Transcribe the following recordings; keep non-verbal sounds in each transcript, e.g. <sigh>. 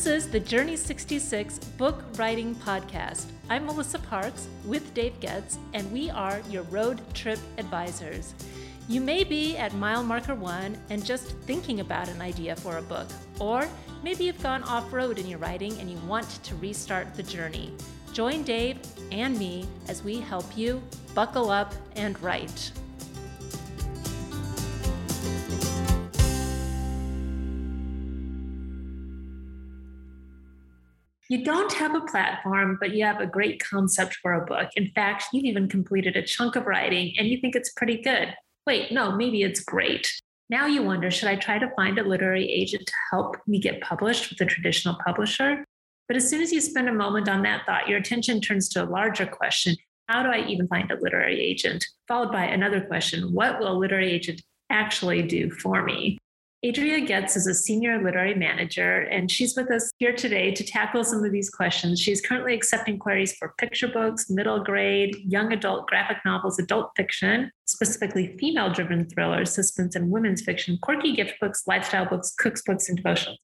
This is the Journey 66 Book Writing Podcast. I'm Melissa Parks with Dave Goetz, and we are your road trip advisors. You may be at mile marker one and just thinking about an idea for a book, or maybe you've gone off road in your writing and you want to restart the journey. Join Dave and me as we help you buckle up and write. You don't have a platform, but you have a great concept for a book. In fact, you've even completed a chunk of writing and you think it's pretty good. Wait, no, maybe it's great. Now you wonder should I try to find a literary agent to help me get published with a traditional publisher? But as soon as you spend a moment on that thought, your attention turns to a larger question How do I even find a literary agent? Followed by another question What will a literary agent actually do for me? Adria Goetz is a senior literary manager, and she's with us here today to tackle some of these questions. She's currently accepting queries for picture books, middle grade, young adult graphic novels, adult fiction, specifically female driven thrillers, suspense, and women's fiction, quirky gift books, lifestyle books, cooks books, and devotionals.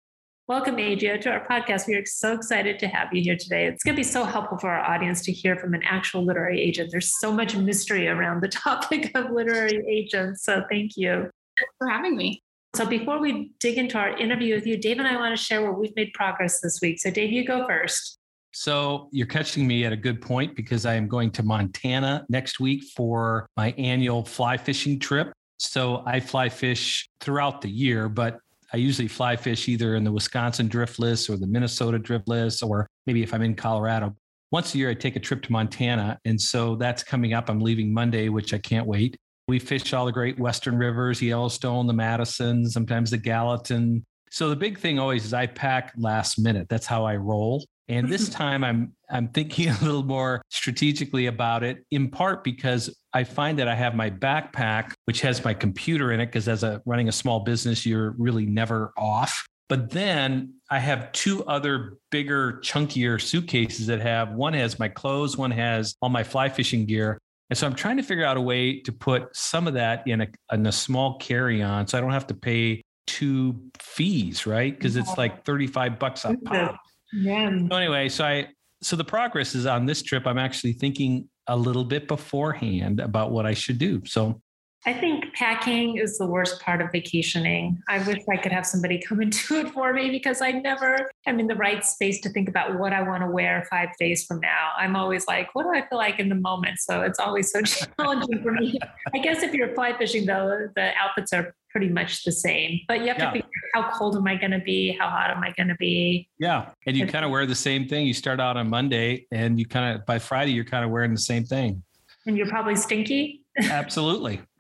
Welcome, Adria, to our podcast. We are so excited to have you here today. It's going to be so helpful for our audience to hear from an actual literary agent. There's so much mystery around the <laughs> topic of literary agents. So, thank you for having me. So before we dig into our interview with you, Dave and I want to share where we've made progress this week. So Dave, you go first. So you're catching me at a good point because I am going to Montana next week for my annual fly fishing trip. So I fly fish throughout the year, but I usually fly fish either in the Wisconsin driftless or the Minnesota driftless, or maybe if I'm in Colorado. Once a year, I take a trip to Montana. And so that's coming up. I'm leaving Monday, which I can't wait. We fish all the great Western rivers, Yellowstone, the Madison, sometimes the Gallatin. So the big thing always is I pack last minute. That's how I roll. And this <laughs> time I'm I'm thinking <laughs> a little more strategically about it, in part because I find that I have my backpack, which has my computer in it, because as a running a small business, you're really never off. But then I have two other bigger, chunkier suitcases that have one has my clothes, one has all my fly fishing gear. And so I'm trying to figure out a way to put some of that in a, in a small carry on so I don't have to pay two fees, right? Because it's like 35 bucks a pop. Yeah. So anyway, so I so the progress is on this trip. I'm actually thinking a little bit beforehand about what I should do. So I think packing is the worst part of vacationing. I wish I could have somebody come and <laughs> do it for me because I never am in the right space to think about what I want to wear five days from now. I'm always like, what do I feel like in the moment? So it's always so <laughs> challenging for me. I guess if you're fly fishing, though, the outfits are pretty much the same. But you have yeah. to figure out how cold am I going to be? How hot am I going to be? Yeah. And you kind of wear the same thing. You start out on Monday and you kind of, by Friday, you're kind of wearing the same thing. And you're probably stinky. Absolutely. <laughs>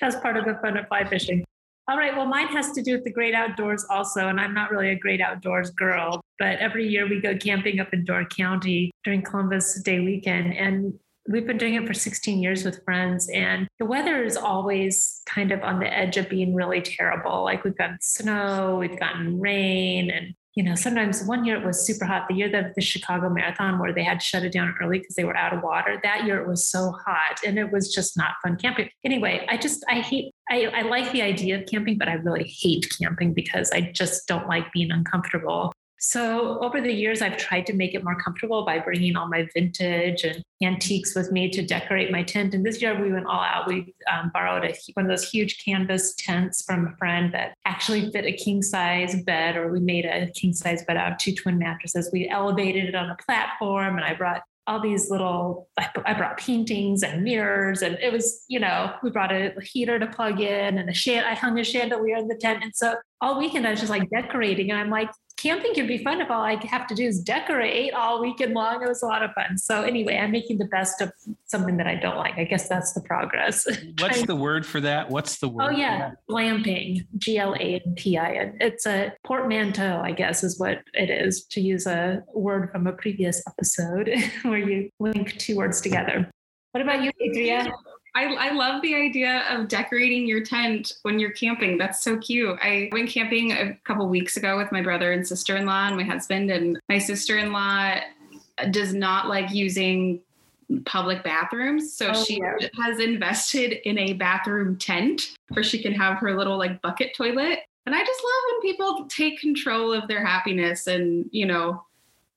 That's part of the fun of fly fishing. All right. Well, mine has to do with the great outdoors also. And I'm not really a great outdoors girl, but every year we go camping up in Door County during Columbus Day weekend. And we've been doing it for 16 years with friends. And the weather is always kind of on the edge of being really terrible. Like we've gotten snow, we've gotten rain, and you know, sometimes one year it was super hot. The year that the Chicago Marathon, where they had to shut it down early because they were out of water, that year it was so hot and it was just not fun camping. Anyway, I just, I hate, I, I like the idea of camping, but I really hate camping because I just don't like being uncomfortable. So over the years, I've tried to make it more comfortable by bringing all my vintage and antiques with me to decorate my tent. And this year we went all out. We um, borrowed a, one of those huge canvas tents from a friend that actually fit a king size bed, or we made a king size bed out of two twin mattresses. We elevated it on a platform, and I brought all these little I brought paintings and mirrors and it was you know we brought a heater to plug in and a shand I hung a chandelier in the tent and so all weekend I was just like decorating and I'm like camping can be fun if all I have to do is decorate all weekend long. It was a lot of fun. So anyway, I'm making the best of something that I don't like. I guess that's the progress. <laughs> What's the word for that? What's the word? Oh yeah, glamping. G L A M P I N. It's a portmanteau, I guess, is what it is. To use a word from a previous episode <laughs> where you link two words together. What about you, Adria? I, I love the idea of decorating your tent when you're camping. That's so cute. I went camping a couple weeks ago with my brother and sister in law and my husband. And my sister in law does not like using public bathrooms. So oh, she yeah. has invested in a bathroom tent where she can have her little like bucket toilet. And I just love when people take control of their happiness and, you know,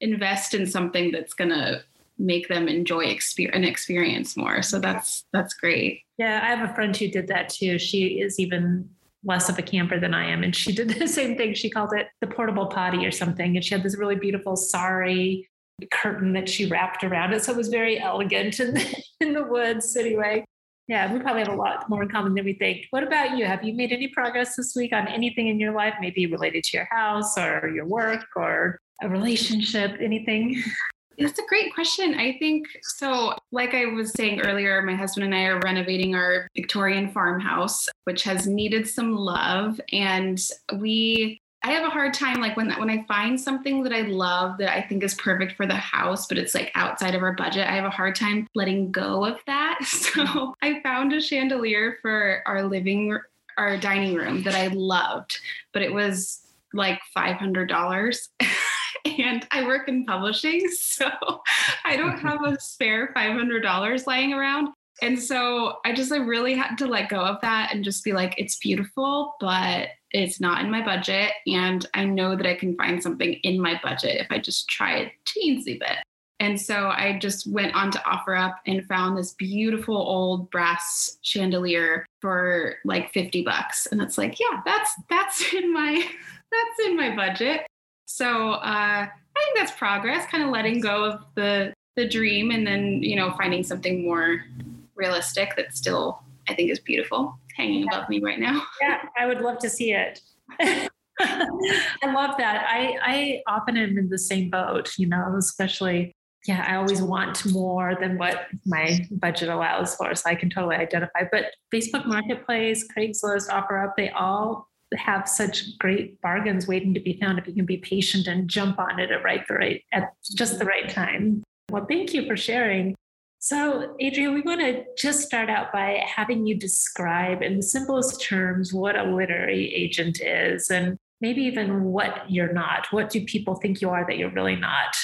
invest in something that's going to make them enjoy exper- an experience more. So that's that's great. Yeah, I have a friend who did that too. She is even less of a camper than I am. And she <laughs> did the same thing. She called it the portable potty or something. And she had this really beautiful sari curtain that she wrapped around it. So it was very elegant in the, <laughs> in the woods anyway. Yeah, we probably have a lot more in common than we think. What about you? Have you made any progress this week on anything in your life, maybe related to your house or your work or a relationship, anything? <laughs> That's a great question. I think so. Like I was saying earlier, my husband and I are renovating our Victorian farmhouse, which has needed some love. And we, I have a hard time like when when I find something that I love that I think is perfect for the house, but it's like outside of our budget. I have a hard time letting go of that. <laughs> So mm-hmm. I found a chandelier for our living, our dining room that I loved, but it was like five hundred dollars. <laughs> and I work in publishing, <laughs> so I don't have a spare $500 lying around. And so I just like really had to let go of that and just be like, it's beautiful, but it's not in my budget. And I know that I can find something in my budget if I just try a teensy bit. And so I just went on to OfferUp and found this beautiful old brass chandelier for like 50 bucks. And it's like, yeah, that's that's in my <laughs> that's in my budget. So uh, I think that's progress, kind of letting go of the the dream and then you know finding something more realistic that still I think is beautiful hanging above me right now. <laughs> Yeah, I would love to see it. <laughs> I love that. I I often am in the same boat, you know, especially yeah, I always want more than what my budget allows for. So I can totally identify. But Facebook Marketplace, Craigslist, OfferUp, they all have such great bargains waiting to be found if you can be patient and jump on it at right the right at just the right time. Well, thank you for sharing. So, Adria, we want to just start out by having you describe in the simplest terms what a literary agent is and maybe even what you're not. What do people think you are that you're really not?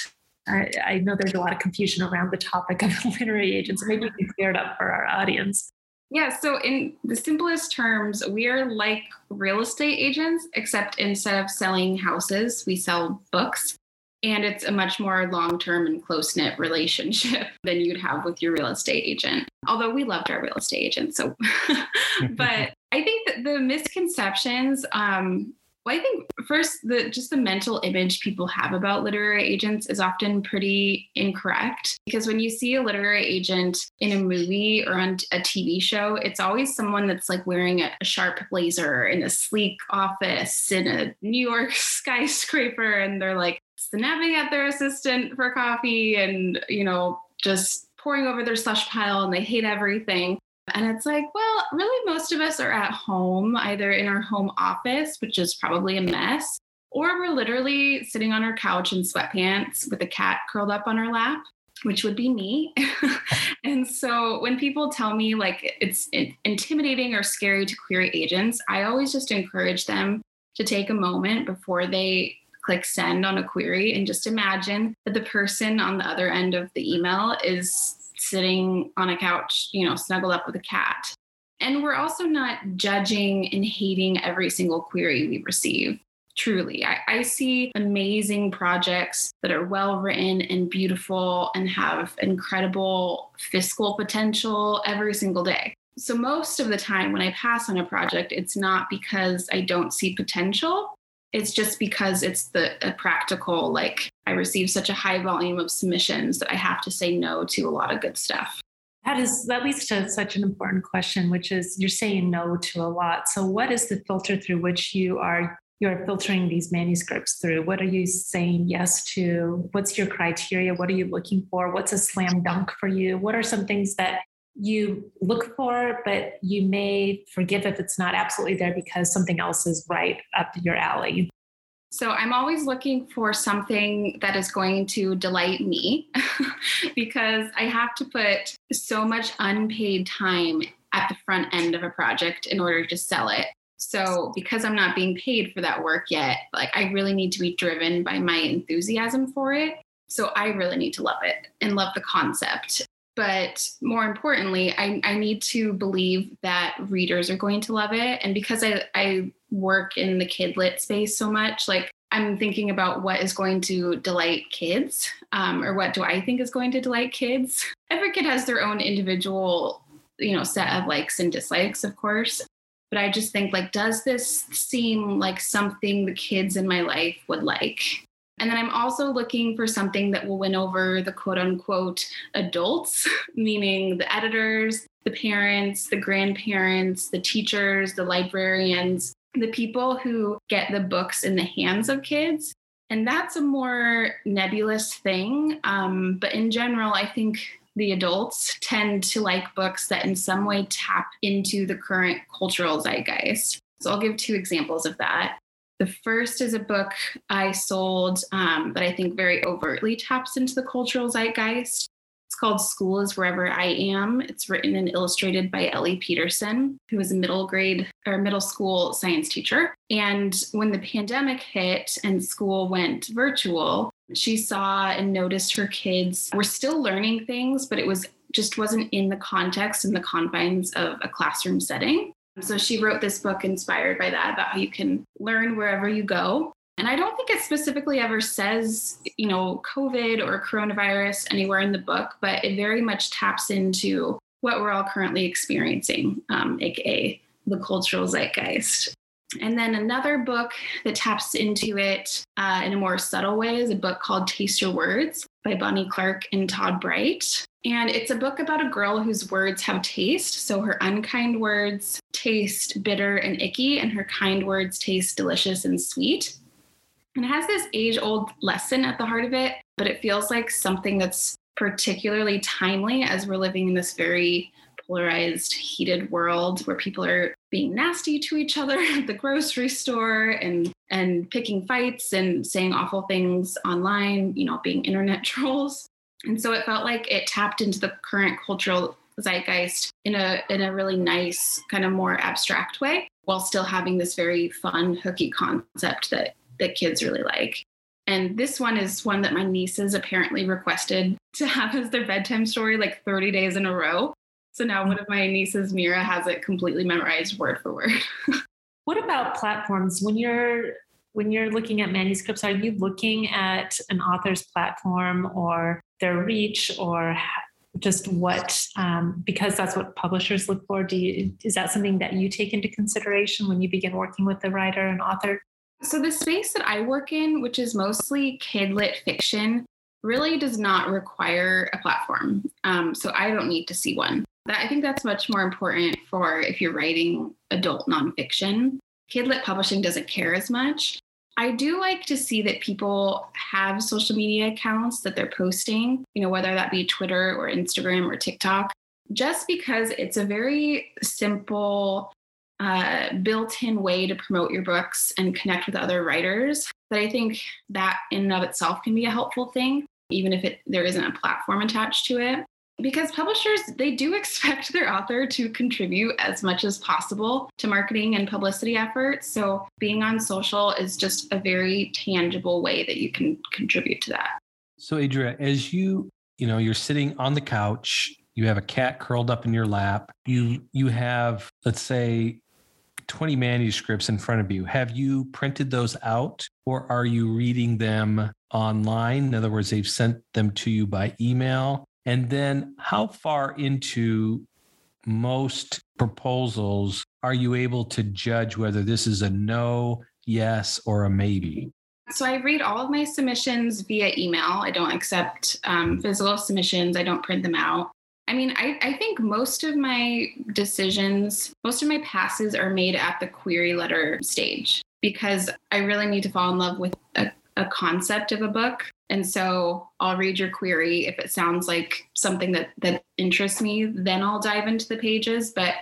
I, I know there's a lot of confusion around the topic of <laughs> literary agents. Maybe you can clear it up for our audience. Yeah, so in the simplest terms, we are like real estate agents, except instead of selling houses, we sell books. And it's a much more long term and close knit relationship <laughs> than you'd have with your real estate agent. Although we loved our real estate agent. So, <laughs> but <laughs> I think that the misconceptions um, well, I think first the just the mental image people have about literary agents is often pretty incorrect because when you see a literary agent in a movie or on a TV show, it's always someone that's like wearing a, a sharp blazer in a sleek office in a New York <laughs> skyscraper and they're like snapping at their assistant for coffee and you know just pouring over their slush pile and they hate everything. And it's like, well, really, most of us are at home, either in our home office, which is probably a mess, or we're literally sitting on our couch in sweatpants with a cat curled up on our lap, which would be me. <laughs> and so when people tell me like it's intimidating or scary to query agents, I always just encourage them to take a moment before they click send on a query and just imagine that the person on the other end of the email is sitting on a couch, you know, snuggled up with a cat. And we're also not judging and hating every single query we receive. Truly, I, I see amazing projects that are well written and beautiful and have incredible fiscal potential every single day. So, most of the time when I pass on a project, it's not because I don't see potential it's just because it's the practical like i receive such a high volume of submissions that i have to say no to a lot of good stuff. That is that leads to such an important question which is you're saying no to a lot. So what is the filter through which you are you're filtering these manuscripts through? What are you saying yes to? What's your criteria? What are you looking for? What's a slam dunk for you? What are some things that you look for, but you may forgive if it's not absolutely there because something else is right up your alley. So I'm always looking for something that is going to delight me <laughs> because I have to put so much unpaid time at the front end of a project in order to sell it. So because I'm not being paid for that work yet, like I really need to be driven by my enthusiasm for it. So I really need to love it and love the concept But more importantly, I, I need to believe that readers are going to love it. And because I, I work in the kid lit space so much, like I'm thinking about what is going to delight kids, um, or what do I think is going to delight kids. Every kid has their own individual, you know, set of likes and dislikes, of course. But I just think like, does this seem like something the kids in my life would like? And then I'm also looking for something that will win over the quote unquote adults, <laughs> meaning the editors, the parents, the grandparents, the teachers, the librarians, the people who get the books in the hands of kids. And that's a more nebulous thing. Um, but in general, I think the adults tend to like books that in some way tap into the current cultural zeitgeist. So I'll give two examples of that. The first is a book I sold um, that I think very overtly taps into the cultural zeitgeist. It's called School is Wherever I Am. It's written and illustrated by Ellie Peterson, who is a middle grade or middle school science teacher. And when the pandemic hit and school went virtual, she saw and noticed her kids were still learning things, but it was just wasn't in the context and the confines of a classroom setting. So she wrote this book inspired by that about how you can learn wherever you go. And I don't think it specifically ever says, you know, COVID or coronavirus anywhere in the book, but it very much taps into what we're all currently experiencing, um, aka the cultural zeitgeist. And then another book that taps into it uh, in a more subtle way is a book called Taste Your Words by Bonnie Clark and Todd Bright. And it's a book about a girl whose words have taste. So her unkind words taste bitter and icky, and her kind words taste delicious and sweet. And it has this age old lesson at the heart of it, but it feels like something that's particularly timely as we're living in this very polarized, heated world where people are being nasty to each other <laughs> at the grocery store and and picking fights and saying awful things online, you know, being internet <laughs> trolls. And so it felt like it tapped into the current cultural zeitgeist in a in a really nice kind of more abstract way while still having this very fun hooky concept that that kids really like. And this one is one that my nieces apparently requested to have as their bedtime story like 30 days in a row. So now one of my nieces mira has it completely memorized word for word. <laughs> What about platforms? When you're when you're looking at manuscripts are you looking at an author's platform or their reach or just what um, because that's what publishers look for do you is that something that you take into consideration when you begin working with the writer and author? So the space that i work in which is mostly kid lit fiction really does not require a platform. Um, so i don't need to see one. That, i think that's much more important for if you're writing adult nonfiction. Kid lit publishing doesn't care as much I do like to see that people have social media accounts that they're posting, you know, whether that be Twitter or Instagram or TikTok, just because it's a very simple, uh, built in way to promote your books and connect with other writers. That I think that in and of itself can be a helpful thing, even if it, there isn't a platform attached to it because publishers they do <laughs> expect their author to contribute as much as possible to marketing and publicity efforts. So being on social is just a very tangible way that you can contribute to that. So adria as you you know you're sitting on the couch you have a cat curled up in your lap you you have let's say 20 manuscripts in front of you. Have you printed those out or are you reading them online? In other words they've sent them to you by email and then how far into most proposals are you able to judge whether this is a no, yes, or a maybe? So I read all of my submissions via email. I don't accept um, physical submissions. I don't print them out. I mean, I, I, think most of my decisions, most of my passes are made at the query letter stage because I really need to fall in love with a, a concept of a book and so I'll read your query. If it sounds like something that that interests me, then I'll dive into the pages. But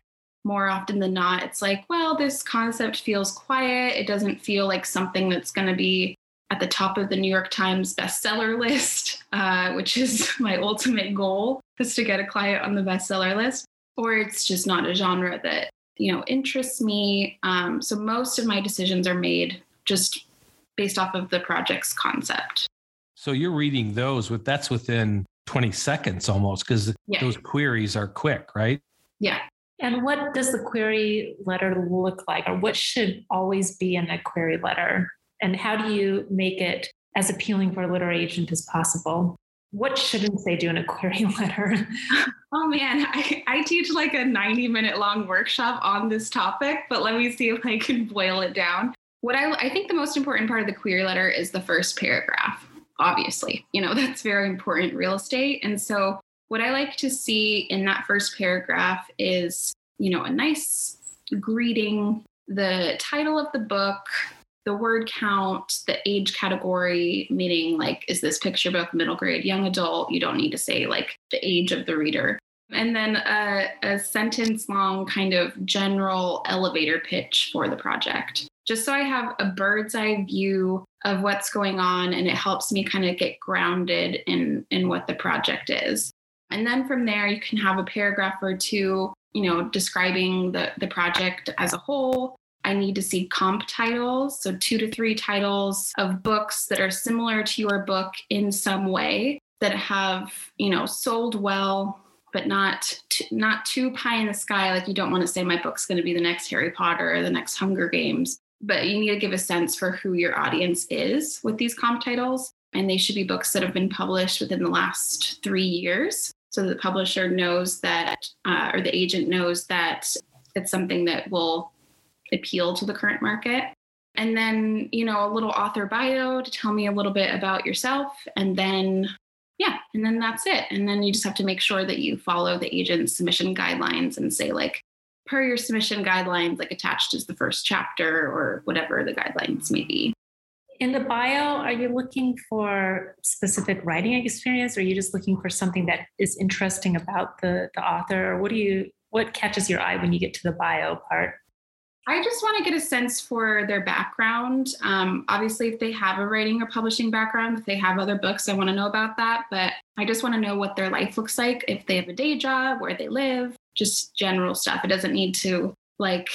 more often than not, it's like, well, this concept feels quiet. It doesn't feel like something that's going to be at the top of the New York Times bestseller <laughs> list, uh, which is <laughs> my ultimate goal, is to get a client on the bestseller list. Or it's just not a genre that you know interests me. Um, so most of my decisions are made just based off of the project's concept. So you're reading those with that's within 20 seconds almost because Yeah. those queries are quick, right? Yeah. And what does the query letter look like, or what should always be in a query letter? And how do you make it as appealing for a literary agent as possible? What shouldn't they do in a query <laughs> letter? Oh man, I, I teach like a 90 minute long workshop on this topic, but let me see if I can boil it down. What I, I think the most important part of the query letter is the first paragraph, obviously. You know, <laughs> that's very important real estate. And so, what I like to see in that first paragraph is, you know, a nice greeting, the title of the book, the word count, the age category, meaning like, is this picture book middle grade, young adult? You don't need to say like the age of the reader. And then a, a sentence long kind of general elevator pitch for the project, just so I have a bird's eye view of what's going on and it helps me kind of get grounded in, in what the project is. And then from there, you can have a paragraph or two, you know, describing the, the project as a whole, I need to see comp titles, so two to three titles of books that are similar to your book in some way that have, you know, sold well, but not not too pie in the sky. Like you don't want to say my book's going to be the next Harry Potter or the next Hunger Games, but you need to give a sense for who your audience is with these comp titles, and they should be books that have been published within the last three years, so the publisher knows that, uh, or the agent knows that it's something that will appeal to the current market. And then, you know, a little author bio to tell me a little bit about yourself. And then, yeah, and then that's it. And then you just have to make sure that you follow the agent's submission guidelines and say, like, per your submission guidelines, like attached is the first chapter or whatever the guidelines may be. In the bio, are you looking for specific writing experience or are you just looking for something that is interesting about the, the author? Or what do you what catches your eye when you get to the bio part? I just want to get a sense for their background. Um, obviously, if they have a writing or publishing background, if they have other books, I want to know about that. But I just want to know what their life looks like, if they have a day job, where they live, just general stuff. It doesn't need to like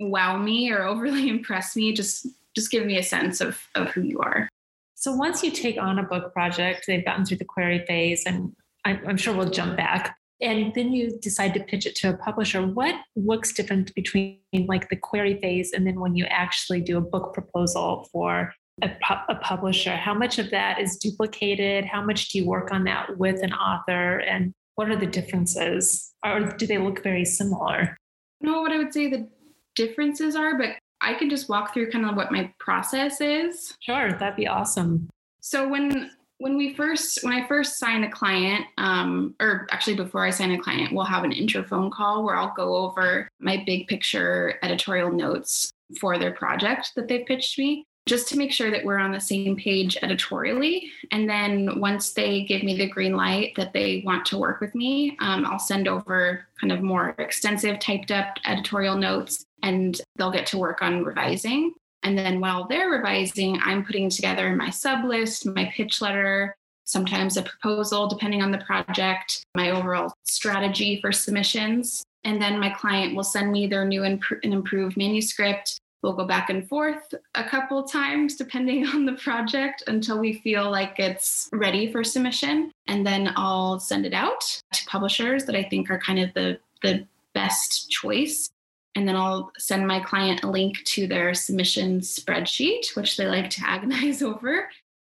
wow me or <laughs> overly impress me. Just just give me a sense of of who you are. So once you take on a book project, they've gotten through the query phase, and I'm, I'm sure we'll jump back and then you decide to pitch it to a publisher. What looks different between like the query phase and then when you actually do a book proposal for a, pu- a, publisher? How much of that is duplicated? How much do you work on that with an author? And what are the differences? Or do they look very similar? Know what i would say the differences are but i can just walk through kind of what my process is. Sure that'd be awesome. So when when we first when i first sign a client um, or actually before i sign a client we'll have an intro phone call where i'll go over my big picture editorial notes for their project that they've pitched me just to make sure that we're on the same page editorially. And then once they give me the green light that they want to work with me um, i'll send over kind of more extensive typed up editorial notes and they'll get to work on revising and then while they're revising, I'm putting together my sub list, my pitch letter, sometimes a proposal, depending on the project, my overall strategy for submissions. And then my client will send me their new and improved manuscript. We'll go back and forth a couple times, depending <laughs> on the project, until we feel like it's ready for submission. And then I'll send it out to publishers that I think are kind of the, the best choice and then I'll send my client a link to their submission spreadsheet, which they like to <laughs> agonize over.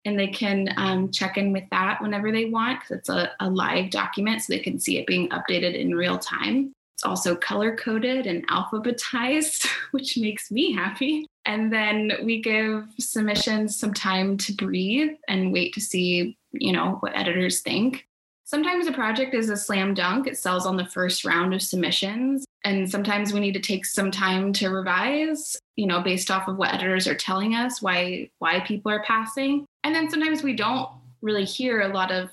And they can um, check in with that whenever they want because it's a, a live document so they can see it being updated in real time. It's also color coded and alphabetized, <laughs> which makes me happy. And then we give submissions some time to breathe and wait to see, you know, what editors think. Sometimes a project is a slam dunk. It sells on the first round of submissions. And sometimes we need to take some time to revise, you know, based off of what editors are telling us, why why people are passing. And then sometimes we don't really hear a lot of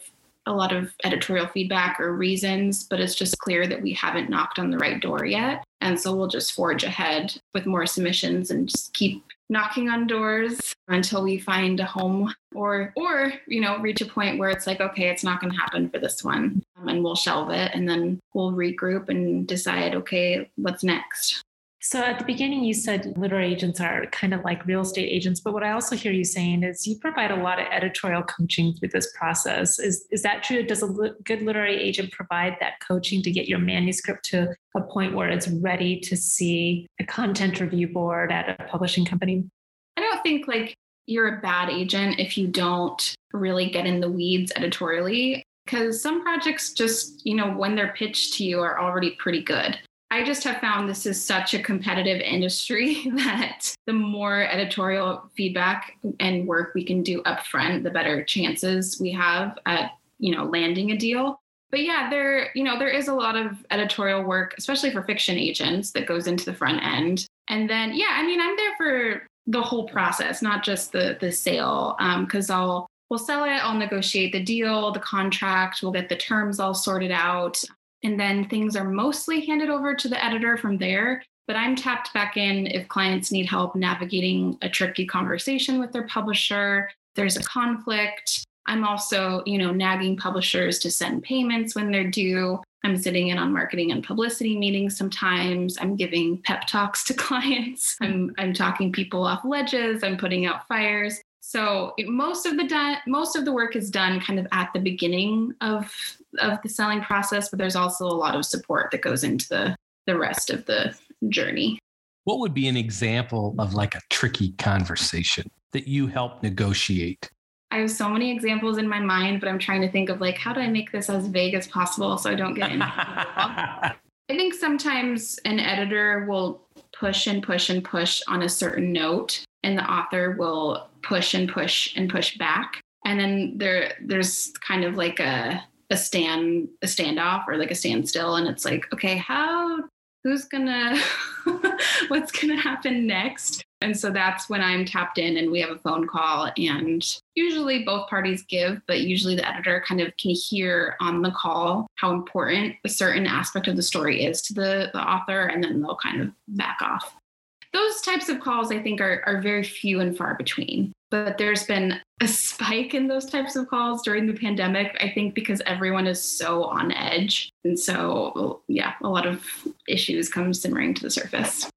a lot of editorial feedback or reasons, but it's just clear that we haven't knocked on the right door yet. And so we'll just forge ahead with more submissions and just keep knocking on doors until we find a home or or you know reach a point where it's like okay it's not going to happen for this one. Um, and we'll shelve it and then we'll regroup and decide okay what's next So at the beginning, you said literary agents are kind of like real estate agents, but what I also hear you saying is you provide a lot of editorial coaching through this process. Is is that true? Does a good literary agent provide that coaching to get your manuscript to a point where it's ready to see a content review board at a publishing company? I don't think like you're a bad agent if you don't really get in the weeds editorially because some projects just, you know, when they're pitched to you are already pretty good. I just have found this is such a competitive industry <laughs> that the more editorial feedback and work we can do upfront, the better chances we have at, you know, landing a deal. But yeah, there, you know, there is a lot of editorial work, especially for fiction agents, that goes into the front end. And then, yeah, I mean, I'm there for the whole process, not just the the sale, because um, I'll we'll sell it, I'll negotiate the deal, the contract, we'll get the terms all sorted out. And then things are mostly handed over to the editor from there. But I'm tapped back in if clients need help navigating a tricky conversation with their publisher, there's a conflict. I'm also, you know, nagging publishers to send payments when they're due. I'm sitting in on marketing and publicity meetings sometimes. I'm giving pep talks to <laughs> clients. I'm I'm talking people off ledges. I'm putting out fires. So it, most of the done, most of the work is done kind of at the beginning of of the selling process, but there's also a lot of support that goes into the the rest of the journey. What would be an example of like a tricky conversation that you help negotiate? I have so many examples in my mind, but I'm trying to think of like how do I make this as vague as possible so I don't get into <laughs> I think sometimes an editor will push and push and push on a certain note and the author will push and push and push back. And then there there's kind of like a a stand a standoff or like a standstill. And it's like okay how who's gonna <laughs> what's gonna happen next? And so that's when i'm tapped in and we have a phone call. And usually both parties give but usually the editor kind of can hear on the call how important a certain aspect of the story is to the, the author and then they'll kind of back off those types of calls i think are, are very few and far between. But there's been a spike in those types of calls during the pandemic i think because everyone is so on edge. And so yeah a lot of issues come simmering to the surface.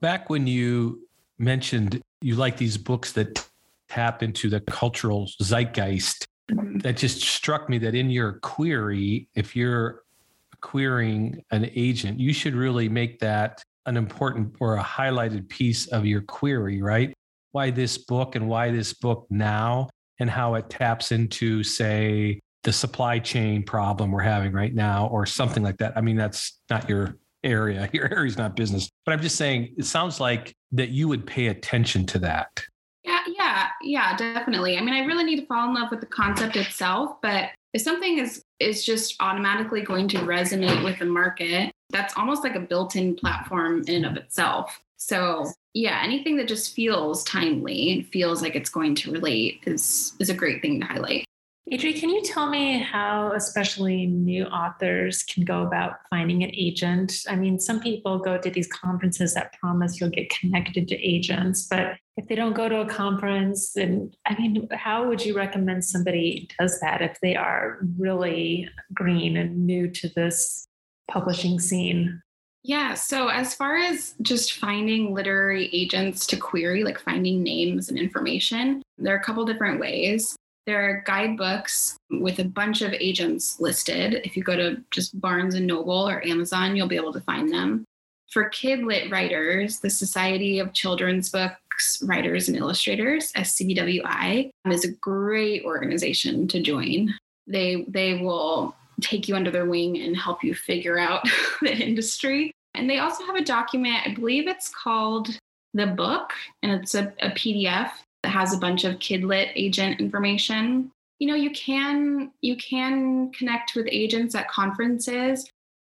Back when you mentioned you like these books that tap into the cultural zeitgeist mm-hmm. that just struck me that in your query if you're querying an agent you should really make that an important or a highlighted piece of your query, right? Why this book and why this book now, and how it taps into, say, the supply chain problem we're having right now, or something like that. I mean, that's not your area. <laughs> Your area is not business. But I'm just saying, it sounds like that you would pay attention to that. Yeah, yeah, yeah, definitely. I mean, I really need to fall in love with the concept itself, but if something is is just automatically going to resonate with the market that's almost like a built-in platform in and of itself. So yeah anything that just feels timely and feels like it's going to relate is is a great thing to highlight Adri, can you tell me how especially new authors can go about finding an agent? I mean, some people go to these conferences that promise you'll get connected to agents, but if they don't go to a conference, then I mean, how would you recommend somebody does that if they are really green and new to this publishing scene? Yeah. So, as far as just finding literary agents to query, like finding names and information, there are a couple different ways. There are guidebooks with a bunch of agents listed. If you go to just Barnes and Noble or Amazon, you'll be able to find them. For kid lit writers, the Society of Children's Books Writers and Illustrators, SCBWI, is a great organization to join. They they will take you under their wing and help you figure out <laughs> the industry. And they also have a document, I believe it's called The Book, and it's a, a PDF that has a bunch of kidlit agent information. You know you can you can connect with agents at conferences.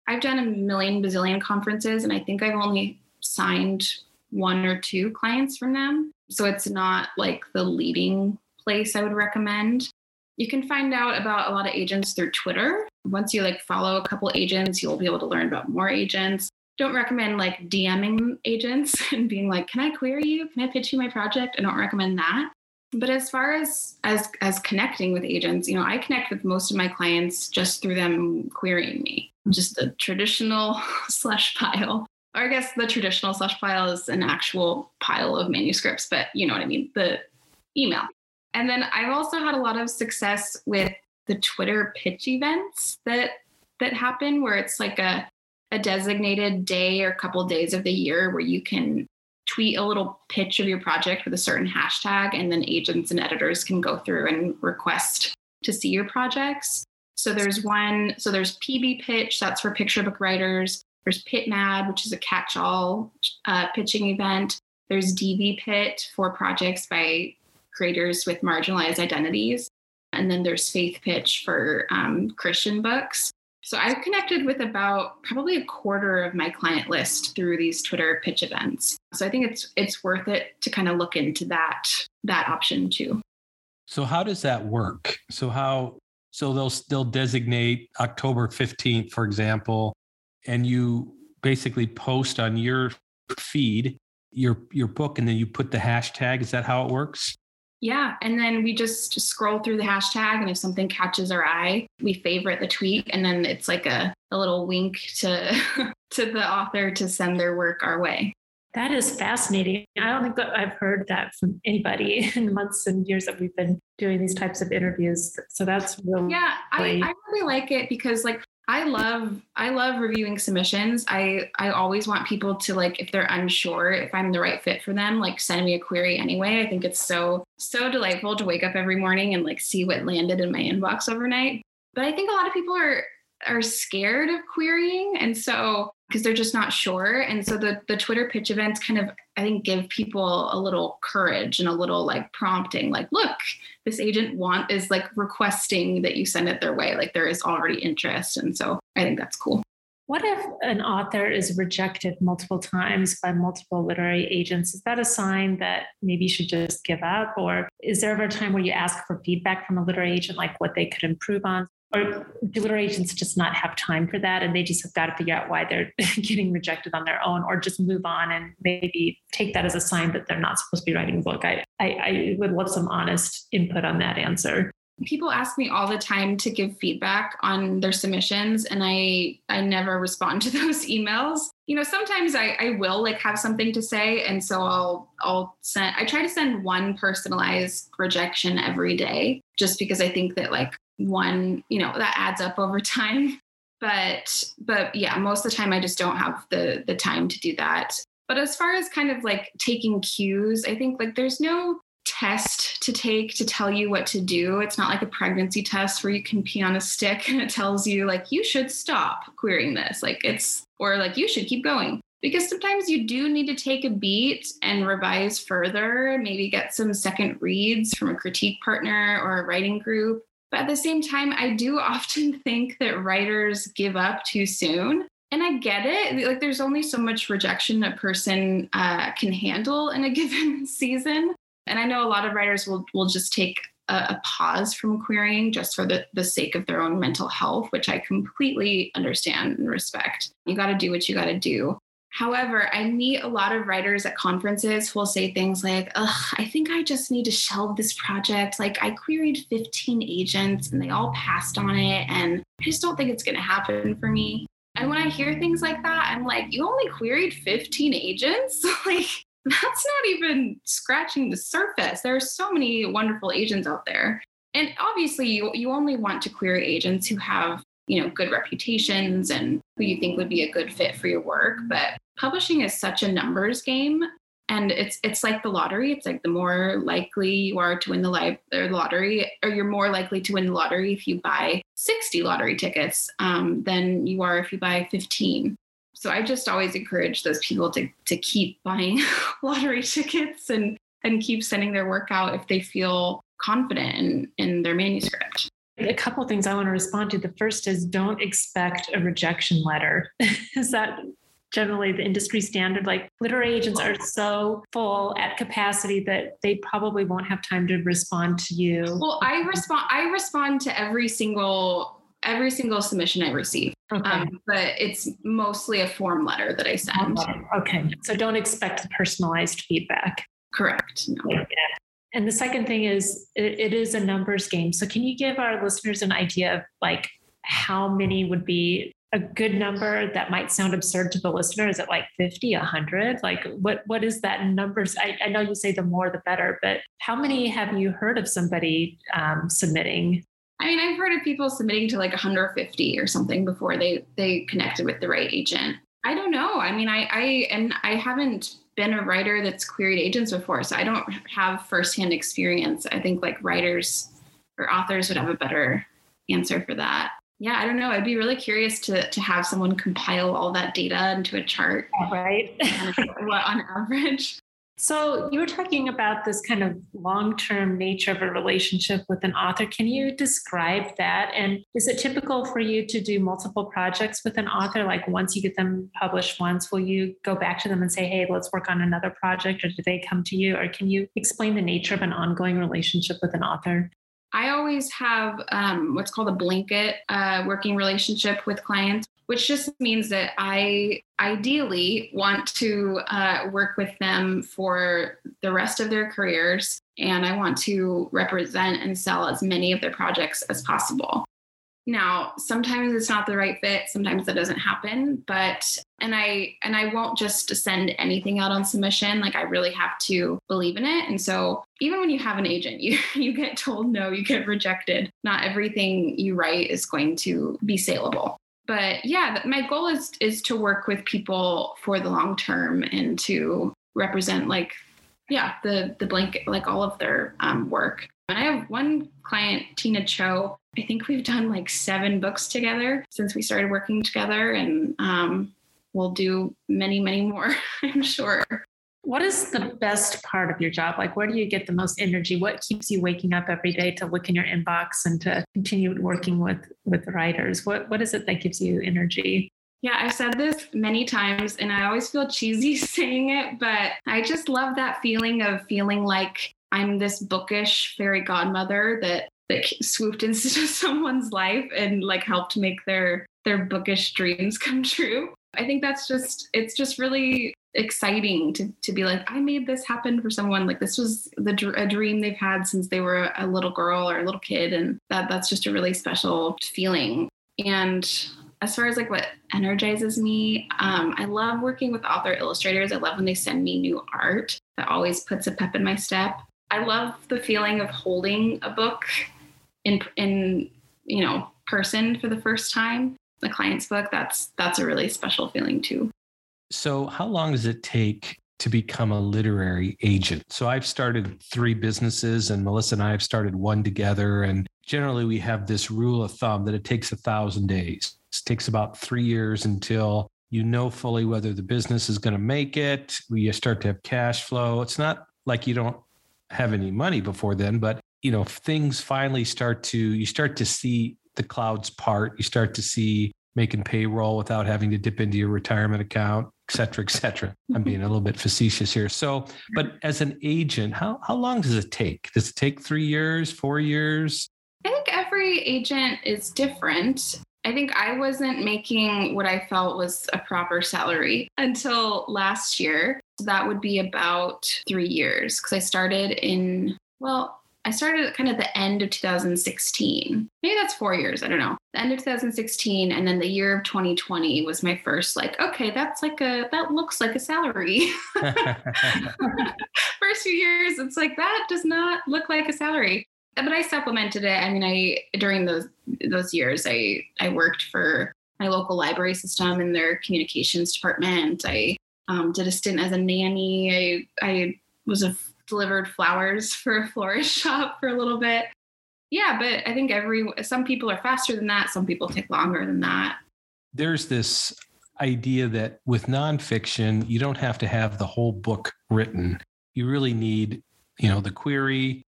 I've done a million bazillion conferences and i think i've only signed one or two clients from them. So it's not like the leading place i would recommend. You can find out about a lot of agents through twitter. Once you like follow a couple agents you'll be able to learn about more agents don't recommend like DMing agents <laughs> and being like, "Can I query you? Can I pitch you my project?" I don't recommend that. But as far as as as connecting with agents, you know, I connect with most of my clients just through them querying me. Just a traditional <laughs> slush pile. or I guess the traditional slush pile is an actual pile of manuscripts, but you know what I mean, the email. And then I've also had a lot of success with the Twitter pitch events that that happen where it's like a a designated day or couple days of the year where you can tweet a little pitch of your project with a certain hashtag and then agents and editors can go through and request to see your projects. So there's one, so there's PB pitch, that's for picture book writers. There's Pit Mad, which is a catch-all uh, pitching event. There's DV Pit for projects by creators with marginalized identities. And then there's Faith Pitch for um, Christian books. So I've connected with about probably a quarter of my client list through these Twitter pitch events. So I think it's it's worth it to kind of look into that that option too. So how does that work? So how so they'll they'll designate October 15th, for example, and you basically post on your feed your your book and then you put the hashtag. Is that how it works? Yeah. And then we just scroll through the hashtag. And if something catches our eye, we favorite the tweet. And then it's like a, a little wink to, <laughs> to the author to send their work our way. That is fascinating. I don't think that I've heard that from anybody <laughs> in the months and years that we've been doing these types of interviews. So that's really yeah. I, I really like it because like I love I love reviewing submissions. I I always want people to like if they're unsure if I'm the right fit for them, like send me a query anyway. I think it's so so delightful to wake up every morning and like see what landed in my inbox overnight. But I think a lot of people are are scared of querying and so because they're just not sure and so the the twitter pitch events kind of i think give people a little courage and a little like prompting like look this agent want is like requesting that you send it their way like there is already interest and so i think that's cool what if an author is rejected multiple times by multiple literary agents? Is that a sign that maybe you should just give up? Or is there ever a time where you ask for feedback from a literary agent, like what they could improve on? Or literary agents just not have time for that and they just have got to figure out why they're <laughs> getting rejected on their own or just move on and maybe take that as a sign that they're not supposed to be writing a book. I, I, I would love some honest input on that answer. People ask me all the time to give feedback on their submissions and i i never respond <laughs> to those emails. You know sometimes i i will like have something to say and so i'll i'll send i try to send one personalized rejection every day just because i think that like one you know that adds up over <laughs> time. But but yeah most of the time i just don't have the the time to do that. But as far as kind of like taking cues i think like there's no test to take to tell you what to do. It's not like a pregnancy test where you can pee on a stick <laughs> and it tells you like you should stop querying this. Like it's or like you should keep going. Because sometimes you do need to take a beat and revise further maybe get some second reads from a critique partner or a writing group but at the same time, I do <laughs> often think that writers give up too soon. And I get it. Like, there's only so much rejection a person uh, can handle in a <laughs> given season. And I know a lot of writers will, will just take a, a pause from querying just for the, the sake of their own mental health, which I completely understand and respect. You got to do what you got to do. However, I meet a lot of writers at conferences who will say things like, Ugh, I think I just need to shelve this project. Like, I queried 15 agents and they all passed on it. And I just don't think it's going to happen for me. And when I hear things like that, I'm like, You only queried 15 agents? <laughs> like, that's not even scratching the surface. There are so many wonderful agents out there. And obviously, you, you only want to query agents who have you know good reputations and who you think would be a good fit for your work but publishing is such a numbers game and it's it's like the lottery it's like the more likely you are to win the or lottery or you're more likely to win the lottery if you buy 60 lottery tickets um, than you are if you buy 15 so i just always encourage those people to to keep buying <laughs> lottery tickets and and keep sending their work out if they feel confident in in their manuscript a couple things I want to respond to. The first is don't expect a rejection letter. <laughs> is that generally the industry standard? Like literary agents are so full at capacity that they probably won't have time to respond to you. Well, I respond I respond to every single every single submission I receive. Okay. Um, but it's mostly a form letter that I send. Okay. So don't expect personalized feedback. Correct. No. Yeah. And the second thing is it, it is a numbers game. So can you give our listeners an idea of like how many would be a good number that might sound absurd to the listener? Is it like 50, 100? Like what what is that numbers? I, I know you say the more the better, but how many have you heard of somebody um, submitting? I mean, I've heard of people submitting to like 150 or something before they they connected with the right agent. I don't know. I mean, I I and I haven't been a writer that's queried agents before, so I don't have firsthand experience. I think like writers or authors would have a better answer for that yeah, I don't know. I'd be really curious to to have someone compile all that data into a chart. Right. <laughs> what on average. So you were talking about this kind of long-term nature of a relationship with an author. Can you describe that? And is it typical for you to do multiple projects with an author? Like once you get them published once, will you go back to them and say, hey, let's work on another project? Or do they come to you? Or can you explain the nature of an ongoing relationship with an author? I always have um, what's called a blanket uh, working relationship with clients, which just means that I ideally want to uh, work with them for the rest of their careers. And I want to represent and sell as many of their projects as possible. Now, sometimes it's not the right fit, sometimes that doesn't happen, but and I and I won't just send anything out on submission, like I really have to believe in it. And so, even when you have an agent, <laughs> you you get told no, you get rejected. Not everything you write is going to be saleable. But yeah, my goal is is to work with people for the long term and to represent like yeah, the the blanket like all of their um, work. And I have one client, Tina Cho. I think we've done like seven books together since we started working together, and um, we'll do many, many more, <laughs> I'm sure. What is the best part of your job? Like, where do you get the most energy? What keeps you waking up every day to look in your inbox and to continue working with with writers? What what is it that gives you energy? Yeah, I've said this many times and I always feel cheesy <laughs> saying it, but I just love that feeling of feeling like I'm this bookish fairy godmother that that swooped into <laughs> someone's life and like helped make their their bookish dreams <laughs> come true. I think that's just it's just really exciting to to be like I made this happen for someone. Like this was the a dream they've had since they were a little girl or a little kid and that that's just a really special feeling. And as far as like what energizes me um, i love working with author illustrators. I love when they send me new art that always puts a pep in my step I love the feeling of holding a book in in you know person for the first time. The client's book that's that's a really special feeling too. So, how long does it take to become a literary agent? So, I've started three businesses, and Melissa and I have started one together. And generally, we have this rule of thumb that it takes a thousand days. It takes about three years until you know fully whether the business is going to make it. You start to have cash flow. It's not like you don't have any money before then, but you know, things finally start to you start to see the clouds part. You start to see making payroll without having to dip into your retirement account, et cetera, et cetera. I'm mm-hmm. being a little bit facetious here. So, but as an agent, how how long does it take? Does it take three years, four years? I think every agent is different. I think I wasn't making what I felt was a proper salary until last year. So that would be about three years because I started in, well, I started at kind of the end of 2016. Maybe that's four years. I don't know. The end of 2016. And then the year of 2020 was my first, like, okay, that's like a, that looks like a salary. <laughs> <laughs> first few years, it's like, that does not look like a salary. But I supplemented it. I mean, I, during those, those years, I, I worked for my local library system in their communications department. I um, did a stint as a nanny. I, I was a delivered flowers <laughs> for a florist <laughs> shop for a little bit. Yeah, but I think every some people are faster than that. Some people take longer than that. There's this idea that with nonfiction, you don't have to have the whole book written. You really need, you know, the query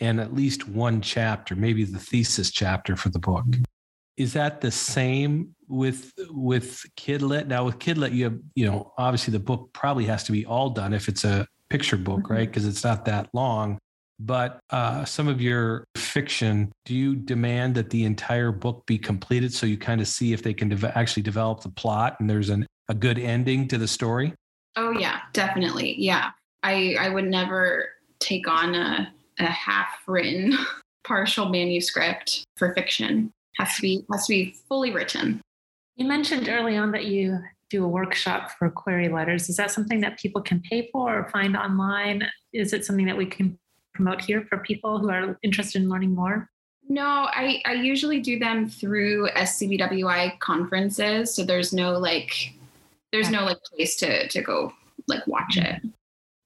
and at least one chapter, maybe the thesis chapter for the book. Is that the same with with kidlit Now with kidlit you have you know obviously the book probably has to be all done if it's a picture book, mm-hmm. right? Because it's not that long. But uh, some of your fiction, do you demand that the entire book be completed so you kind of see if they can de- actually develop the plot and there's an, a good ending to the story? Oh yeah, definitely. Yeah, I I would never take on a a half written <laughs> partial manuscript for fiction has to be has to be fully written You mentioned early on that you do a workshop for query letters. Is that something that people can pay for or find online? Is it something that we can promote here for people who are interested in learning more? No, I, I usually do them through SCBWI conferences. So there's no like there's no like place to to go like watch it. Mm-hmm.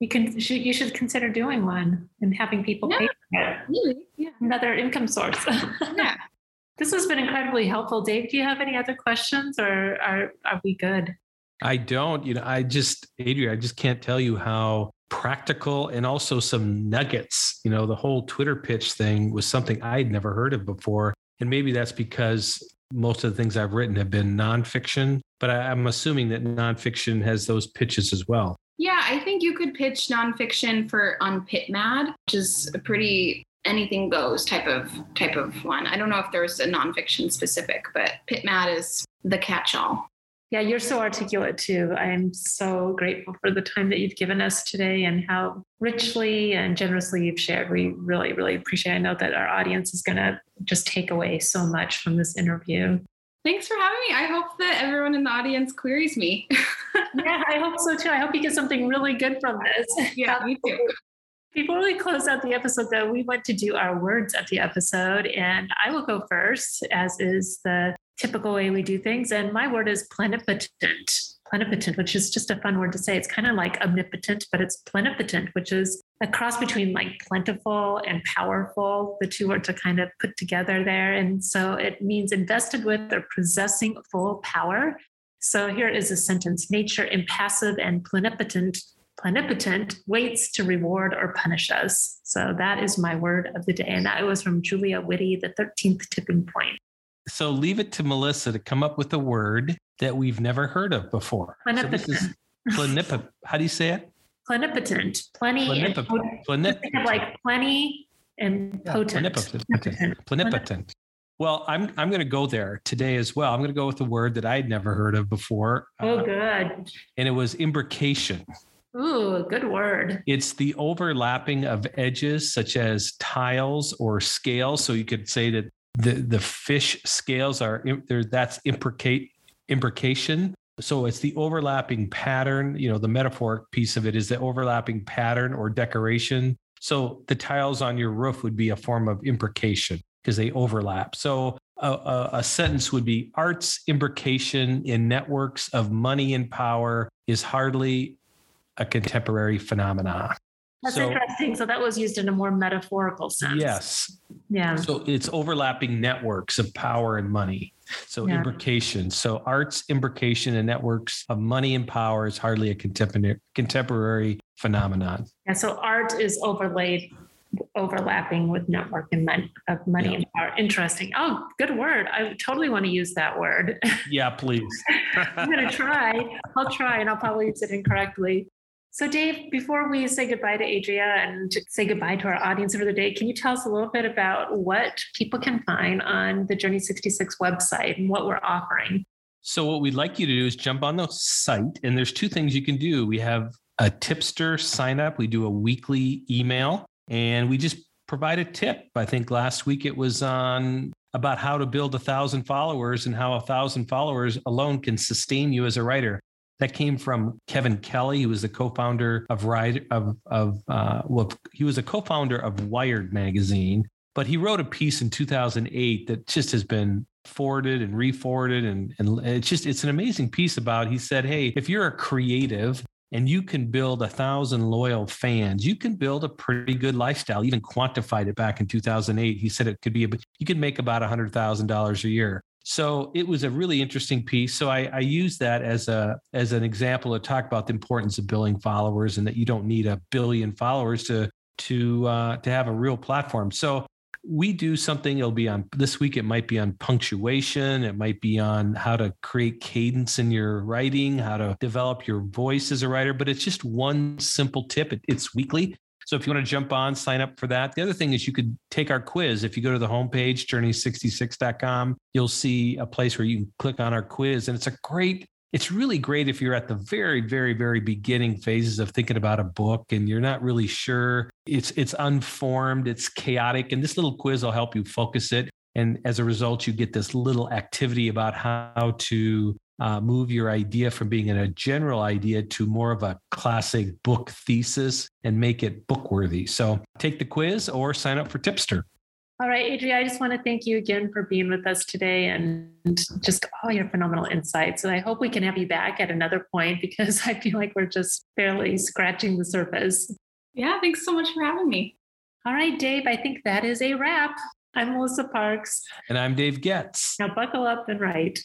You can should you should consider doing one and having people Yeah. pay for it. Really? Yeah. Another income source. <laughs> Yeah. This has been incredibly helpful. Dave, do you have any other questions or are are we good? I don't, you know, I just, Adria, I just can't tell you how practical and also some nuggets. You know, the whole Twitter pitch thing was something I'd never heard of before. And maybe that's because most of the things I've written have been nonfiction, but I, I'm assuming that nonfiction has those pitches as well. Yeah, I think you could pitch nonfiction for on PitMad, which is a pretty anything goes type of type of one. I don't know if there's a nonfiction specific, but PitMad is the catch-all. Yeah, you're so articulate too. I'm so grateful for the time that you've given us today and how richly and generously you've shared. We really, really appreciate it. I know that our audience is going to just take away so much from this interview. Thanks for having me. I hope that everyone in the audience queries me. <laughs> Yeah, I hope so too. I hope you get something really good from this. yeah, me too. Before we close out the episode, though, we want to do our words of the episode, and I will go first, as is the typical way we do things. And my word is plenipotent. Plenipotent, which is just a fun word to say. It's kind of like omnipotent, but it's plenipotent, which is a cross between like plentiful and powerful. The two words are kind of put together there. And so it means invested with or possessing full power. So here is a sentence Nature, impassive and plenipotent, plenipotent, waits to reward or punish us. So that is my word of the day. And that was from Julia Whitty, the 13th tipping point. So leave it to Melissa to come up with a word that we've never heard of before. So Plenipotent. plenip- How do you say it? Plenipotent. Plenty. and Plenipot- plenip- Think of like plenty and Yeah, potent. plenipotent. Plenipotent. Plenipotent. Well, I'm I'm going to go there today as well. I'm going to go with a word that I'd never heard of before, Oh, uh, good. and it was imbrication. Ooh, good word. It's the overlapping of edges, such as tiles or scales. So you could say that the the fish scales are there. That's imbricate imbrication. So it's the overlapping pattern. You know, the metaphoric piece of it is the overlapping pattern or decoration. So the tiles on your roof would be a form of imbrication because they overlap. So a, a, a sentence would be art's imbrication in networks of money and power is hardly a contemporary phenomena. That's so, interesting. So that was used in a more metaphorical sense. yes. Yeah. So it's overlapping networks of power and money. So Yeah. imbrication. So art's imbrication and networks of money and power is hardly a contemporary contemporary phenomenon. Yeah. So art is overlaid, overlapping with network and mon- of money Yeah. and power. Interesting. Oh, good word. I totally want to use that word. Yeah, please. <laughs> I'm going to try. I'll try and I'll probably use it incorrectly. So, Dave, before we say goodbye to Adria and say goodbye to our audience for the day, can you tell us a little bit about what people can find on the Journey 66 website and what we're offering? So what we'd like you to do is jump on the site, and there's two things you can do. We have a tipster sign up. We do a weekly email, and we just provide a tip. I think last week it was on about how to build a thousand followers and how a thousand followers alone can sustain you as a writer. That came from Kevin Kelly, who was the co-founder of Ride of of uh, well, he was a co-founder of Wired magazine, but he wrote a piece in 2008 that just has been forwarded and re-forwarded and, and it's just it's an amazing piece about he said hey if you're a creative and you can build a thousand loyal fans you can build a pretty good lifestyle. Even quantified it back in 2008 he said it could be you could make about a hundred thousand dollars a year so it was a really interesting piece. So I, I use that as a as an example to talk about the importance of building followers and that you don't need a billion followers to to uh, to have a real platform. So we do something it'll be on this week it might be on punctuation it might be on how to create cadence in your writing how to develop your voice as a writer but it's just one simple tip it, it's weekly so if you want to jump on sign up for that. The other thing is you could take our quiz. If you go to the homepage journey66.com you'll see a place where you can click on our quiz and it's a great it's really great if you're at the very very very beginning phases of thinking about a book and you're not really sure. It's it's unformed it's chaotic and this little quiz will help you focus it. And as a result, you get this little activity about how to uh, move your idea from being in a general idea to more of a classic book thesis and make it book worthy. So take the quiz or sign up for Tipster. All right, Adria, I just want to thank you again for being with us today and just all your phenomenal insights. And I hope we can have you back at another point because <laughs> I feel like we're just barely scratching the surface. Yeah, thanks so much for having me. All right, Dave, I think that is a wrap. I'm Melissa Parks. And I'm Dave Goetz. Now buckle up and write.